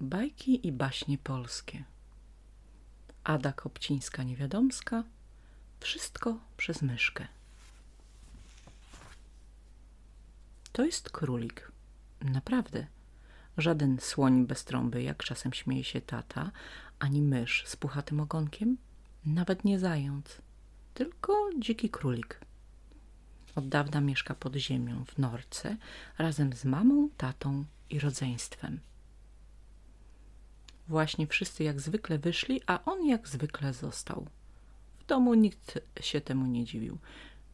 Bajki i baśnie polskie. Ada Kopcińska-Niewiadomska. Wszystko przez myszkę. To jest królik. Naprawdę. Żaden słoń bez trąby, jak czasem śmieje się tata, ani mysz z puchatym ogonkiem, nawet nie zając, tylko dziki królik. Od dawna mieszka pod ziemią w norce razem z mamą, tatą i rodzeństwem. Właśnie wszyscy jak zwykle wyszli, a on jak zwykle został. W domu nikt się temu nie dziwił.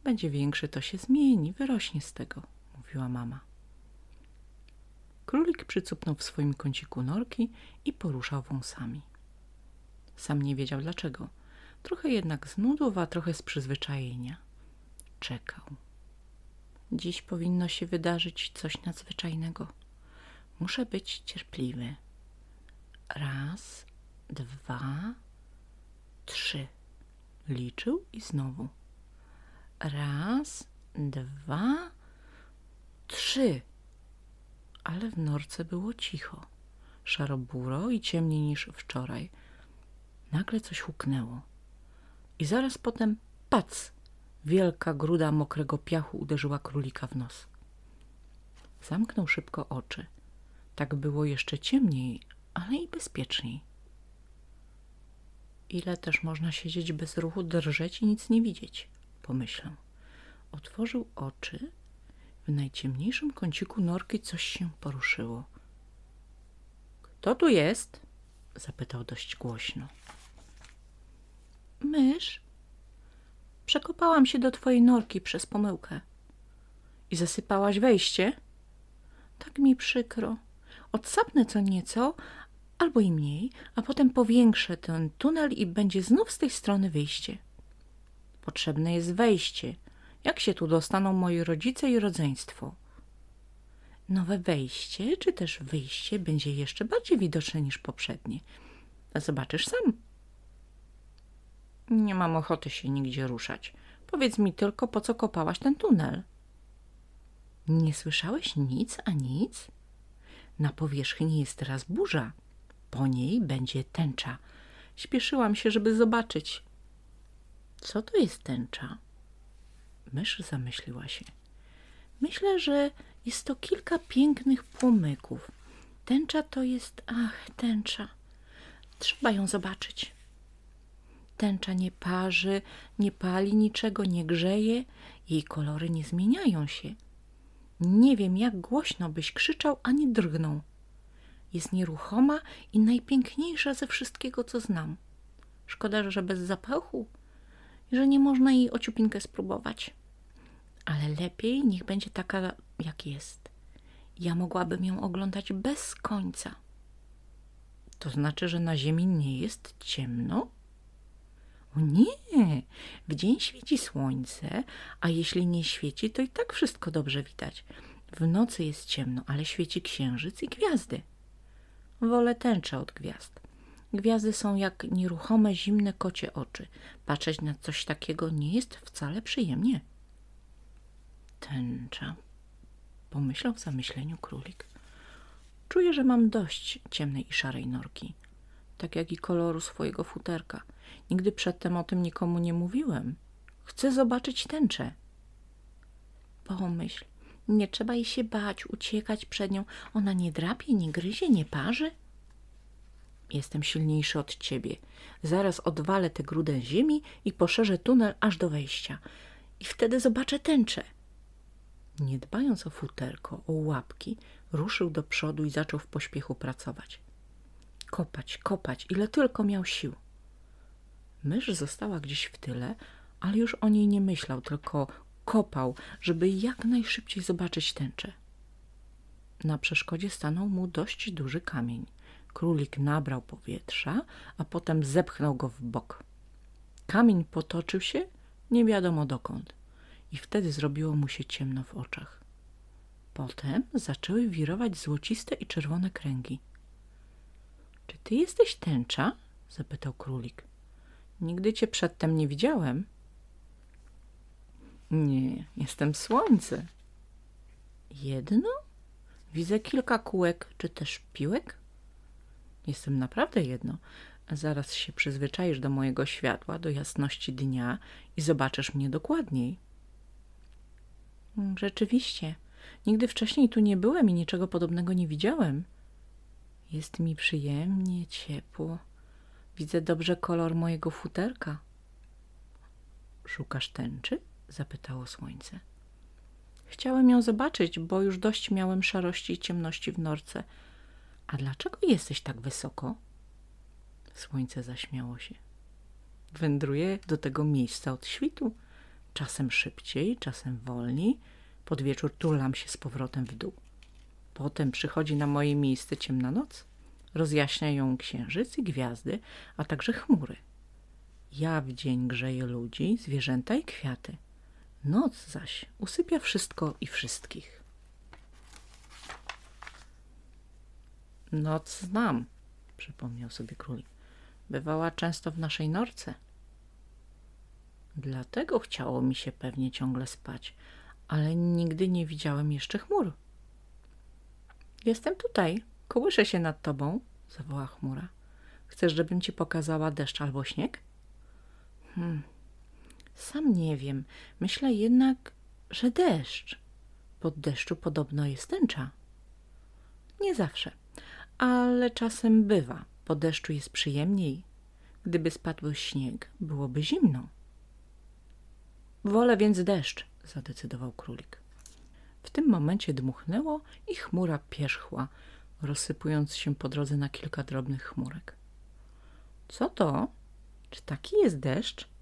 Będzie większy, to się zmieni, wyrośnie z tego, mówiła mama. Królik przycupnął w swoim kąciku norki i poruszał wąsami. Sam nie wiedział dlaczego. Trochę jednak z nudów, a trochę z przyzwyczajenia. Czekał. Dziś powinno się wydarzyć coś nadzwyczajnego. Muszę być cierpliwy. Raz, dwa, trzy. Liczył i znowu. Raz, dwa, trzy. Ale w norce było cicho. Szaroburo i ciemniej niż wczoraj. Nagle coś huknęło. I zaraz potem pac! Wielka gruda mokrego piachu uderzyła królika w nos. Zamknął szybko oczy. Tak było jeszcze ciemniej, ale i bezpieczniej. Ile też można siedzieć bez ruchu, drżeć i nic nie widzieć, pomyślał. Otworzył oczy. W najciemniejszym kąciku norki coś się poruszyło. Kto tu jest? zapytał dość głośno. Mysz? Przekopałam się do twojej norki przez pomyłkę. I zasypałaś wejście? Tak mi przykro. Odsapnę co nieco, albo i mniej, a potem powiększę ten tunel i będzie znów z tej strony wyjście. Potrzebne jest wejście. Jak się tu dostaną moi rodzice i rodzeństwo? Nowe wejście, czy też wyjście będzie jeszcze bardziej widoczne niż poprzednie. Zobaczysz sam. Nie mam ochoty się nigdzie ruszać. Powiedz mi tylko, po co kopałaś ten tunel? Nie słyszałeś nic, a nic? Na powierzchni jest teraz burza. Po niej będzie tęcza. Śpieszyłam się, żeby zobaczyć. Co to jest tęcza? Mysz zamyśliła się. Myślę, że jest to kilka pięknych płomyków. Tęcza to jest... Ach, tęcza. Trzeba ją zobaczyć. Tęcza nie parzy, nie pali niczego, nie grzeje. Jej kolory nie zmieniają się. Nie wiem, jak głośno byś krzyczał, ani drgnął. Jest nieruchoma i najpiękniejsza ze wszystkiego, co znam. Szkoda, że bez zapachu i że nie można jej ociupinkę spróbować. Ale lepiej niech będzie taka, jak jest. Ja mogłabym ją oglądać bez końca. To znaczy, że na ziemi nie jest ciemno? O nie, w dzień świeci słońce, a jeśli nie świeci, to i tak wszystko dobrze widać. W nocy jest ciemno, ale świeci księżyc i gwiazdy. Wolę tęczę od gwiazd. Gwiazdy są jak nieruchome, zimne kocie oczy. Patrzeć na coś takiego nie jest wcale przyjemnie. Tęcza, pomyślał w zamyśleniu królik. Czuję, że mam dość ciemnej i szarej norki, tak jak i koloru swojego futerka – Nigdy przedtem o tym nikomu nie mówiłem. Chcę zobaczyć tęczę. Pomyśl, nie trzeba jej się bać, uciekać przed nią. Ona nie drapie, nie gryzie, nie parzy. Jestem silniejszy od ciebie. Zaraz odwalę tę grudę ziemi i poszerzę tunel aż do wejścia. I wtedy zobaczę tęczę. Nie dbając o futerko, o łapki, ruszył do przodu i zaczął w pośpiechu pracować. Kopać, kopać, ile tylko miał sił. Mysz została gdzieś w tyle, ale już o niej nie myślał, tylko kopał, żeby jak najszybciej zobaczyć tęczę. Na przeszkodzie stanął mu dość duży kamień. Królik nabrał powietrza, a potem zepchnął go w bok. Kamień potoczył się nie wiadomo dokąd i wtedy zrobiło mu się ciemno w oczach. Potem zaczęły wirować złociste i czerwone kręgi. – Czy ty jesteś tęcza? – zapytał królik. Nigdy cię przedtem nie widziałem. Nie, jestem słońce. Jedno? Widzę kilka kółek, czy też piłek. Jestem naprawdę jedno. Zaraz się przyzwyczaisz do mojego światła, do jasności dnia i zobaczysz mnie dokładniej. Rzeczywiście, nigdy wcześniej tu nie byłem i niczego podobnego nie widziałem. Jest mi przyjemnie, ciepło. Widzę dobrze kolor mojego futerka. Szukasz tęczy? Zapytało słońce. Chciałem ją zobaczyć, bo już dość miałem szarości i ciemności w norce. A dlaczego jesteś tak wysoko? Słońce zaśmiało się. Wędruję do tego miejsca od świtu. Czasem szybciej, czasem wolniej. Pod wieczór tulam się z powrotem w dół. Potem przychodzi na moje miejsce ciemna noc. Rozjaśnia ją księżyc i gwiazdy, a także chmury. Ja w dzień grzeję ludzi, zwierzęta i kwiaty. Noc zaś usypia wszystko i wszystkich. Noc znam, przypomniał sobie królik. Bywała często w naszej norce. Dlatego chciało mi się pewnie ciągle spać, ale nigdy nie widziałem jeszcze chmur. Jestem tutaj, kołyszę się nad tobą, zawołała chmura. Chcesz, żebym ci pokazała deszcz albo śnieg? Hmm, sam nie wiem. Myślę jednak, że deszcz. Pod deszczu podobno jest tęcza. Nie zawsze, ale czasem bywa. Po deszczu jest przyjemniej. Gdyby spadł śnieg, byłoby zimno. Wolę więc deszcz, zadecydował królik. W tym momencie dmuchnęło i chmura pierzchła, rozsypując się po drodze na kilka drobnych chmurek. Co to? Czy taki jest deszcz?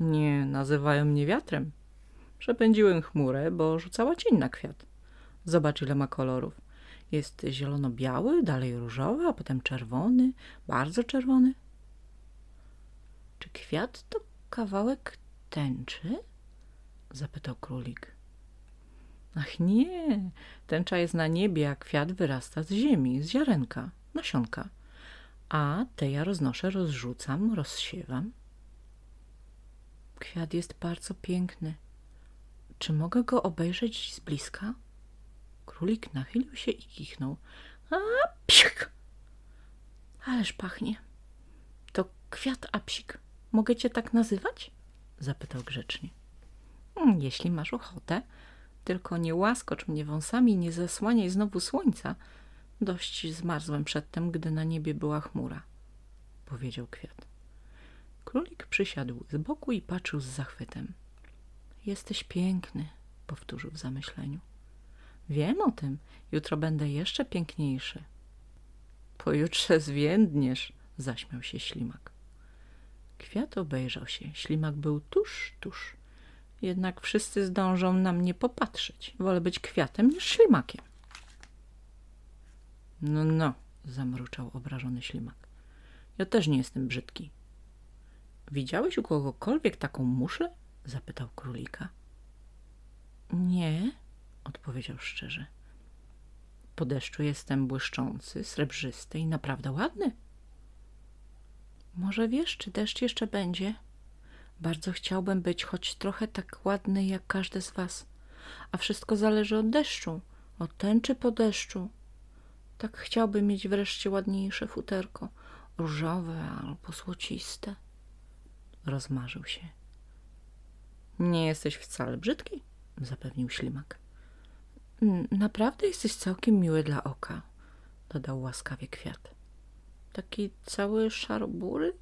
Nie, nazywają mnie wiatrem. Przepędziłem chmurę, bo rzucała cień na kwiat. Zobacz, ile ma kolorów. Jest zielono-biały, dalej różowy, a potem czerwony, bardzo czerwony. Czy kwiat to kawałek tęczy? Zapytał królik. Ach nie, tęcza jest na niebie, a kwiat wyrasta z ziemi, z ziarenka, nasionka. A te ja roznoszę, rozrzucam, rozsiewam. Kwiat jest bardzo piękny. Czy mogę go obejrzeć z bliska? Królik nachylił się i kichnął. A, psik! Ależ pachnie. To kwiat apsik. Mogę cię tak nazywać? Zapytał grzecznie. Hmm, jeśli masz ochotę, tylko nie łaskocz mnie wąsami nie zasłaniaj znowu słońca. Dość zmarzłem przedtem, gdy na niebie była chmura, powiedział kwiat. Królik przysiadł z boku i patrzył z zachwytem. Jesteś piękny, powtórzył w zamyśleniu. Wiem o tym. Jutro będę jeszcze piękniejszy. Pojutrze zwiędniesz, zaśmiał się ślimak. Kwiat obejrzał się. Ślimak był tuż, tuż. Jednak wszyscy zdążą na mnie popatrzeć. Wolę być kwiatem niż ślimakiem. No, no, zamruczał obrażony ślimak. Ja też nie jestem brzydki. Widziałeś u kogokolwiek taką muszlę? zapytał królika. Nie, odpowiedział szczerze. Po deszczu jestem błyszczący, srebrzysty i naprawdę ładny. Może wiesz, czy deszcz jeszcze będzie? Bardzo chciałbym być choć trochę tak ładny jak każdy z was. A wszystko zależy od deszczu, od tęczy po deszczu. Tak chciałbym mieć wreszcie ładniejsze futerko, różowe albo złociste. Rozmarzył się. Nie jesteś wcale brzydki, zapewnił ślimak. Naprawdę jesteś całkiem miły dla oka, dodał łaskawie kwiat. Taki cały szarbury?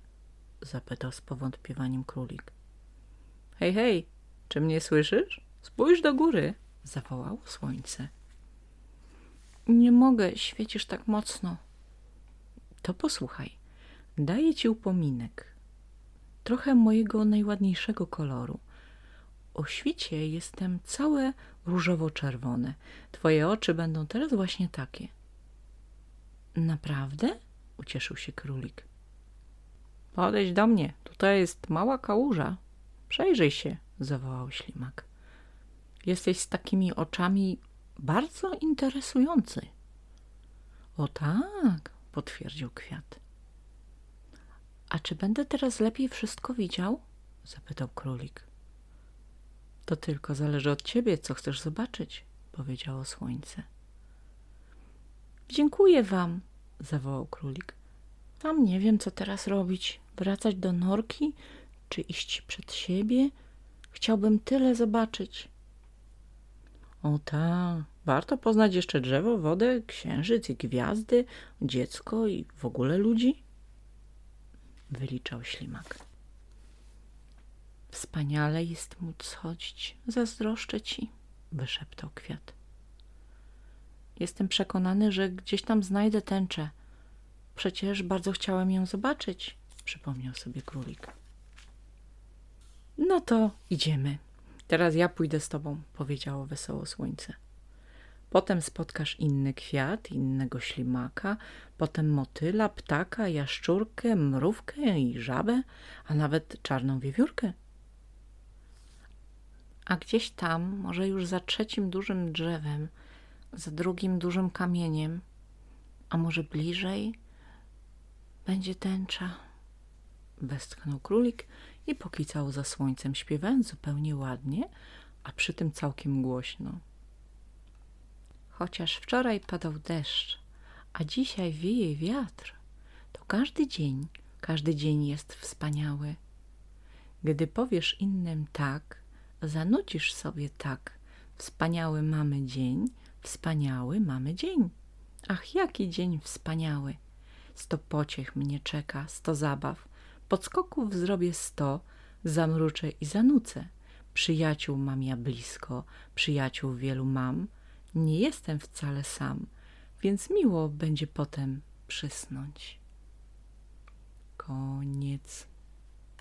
zapytał z powątpiewaniem królik. Hej, hej, czy mnie słyszysz? Spójrz do góry, zawołał słońce. Nie mogę, świecisz tak mocno. To posłuchaj, daję ci upominek. Trochę mojego najładniejszego koloru. O świcie jestem całe różowo-czerwone. Twoje oczy będą teraz właśnie takie. Naprawdę? Ucieszył się królik. Podejdź do mnie, tutaj jest mała kałuża. Przejrzyj się, zawołał ślimak. Jesteś z takimi oczami bardzo interesujący. O tak, potwierdził kwiat. A czy będę teraz lepiej wszystko widział? zapytał królik. To tylko zależy od ciebie, co chcesz zobaczyć, powiedziało słońce. Dziękuję wam, zawołał królik. Tam nie wiem, co teraz robić. Wracać do norki, czy iść przed siebie? Chciałbym tyle zobaczyć. O ta, warto poznać jeszcze drzewo, wodę, księżyc i gwiazdy, dziecko i w ogóle ludzi? Wyliczał ślimak. Wspaniale jest móc chodzić, zazdroszczę ci, wyszeptał kwiat. Jestem przekonany, że gdzieś tam znajdę tęczę. Przecież bardzo chciałem ją zobaczyć, przypomniał sobie królik. No to idziemy. Teraz ja pójdę z tobą, powiedziało wesoło słońce. Potem spotkasz inny kwiat, innego ślimaka, potem motyla, ptaka, jaszczurkę, mrówkę i żabę, a nawet czarną wiewiórkę. A gdzieś tam, może już za trzecim dużym drzewem, za drugim dużym kamieniem, a może bliżej, będzie tęcza. Westchnął królik i pokicał za słońcem, śpiewając zupełnie ładnie, a przy tym całkiem głośno. Chociaż wczoraj padał deszcz, a dzisiaj wieje wiatr, to każdy dzień, każdy dzień jest wspaniały. Gdy powiesz innym tak, zanucisz sobie tak. Wspaniały mamy dzień, wspaniały mamy dzień. Ach, jaki dzień wspaniały! Sto pociech mnie czeka, sto zabaw, podskoków zrobię sto, zamruczę i zanucę. Przyjaciół mam ja blisko, przyjaciół wielu mam, nie jestem wcale sam, więc miło będzie potem przysnąć. Koniec.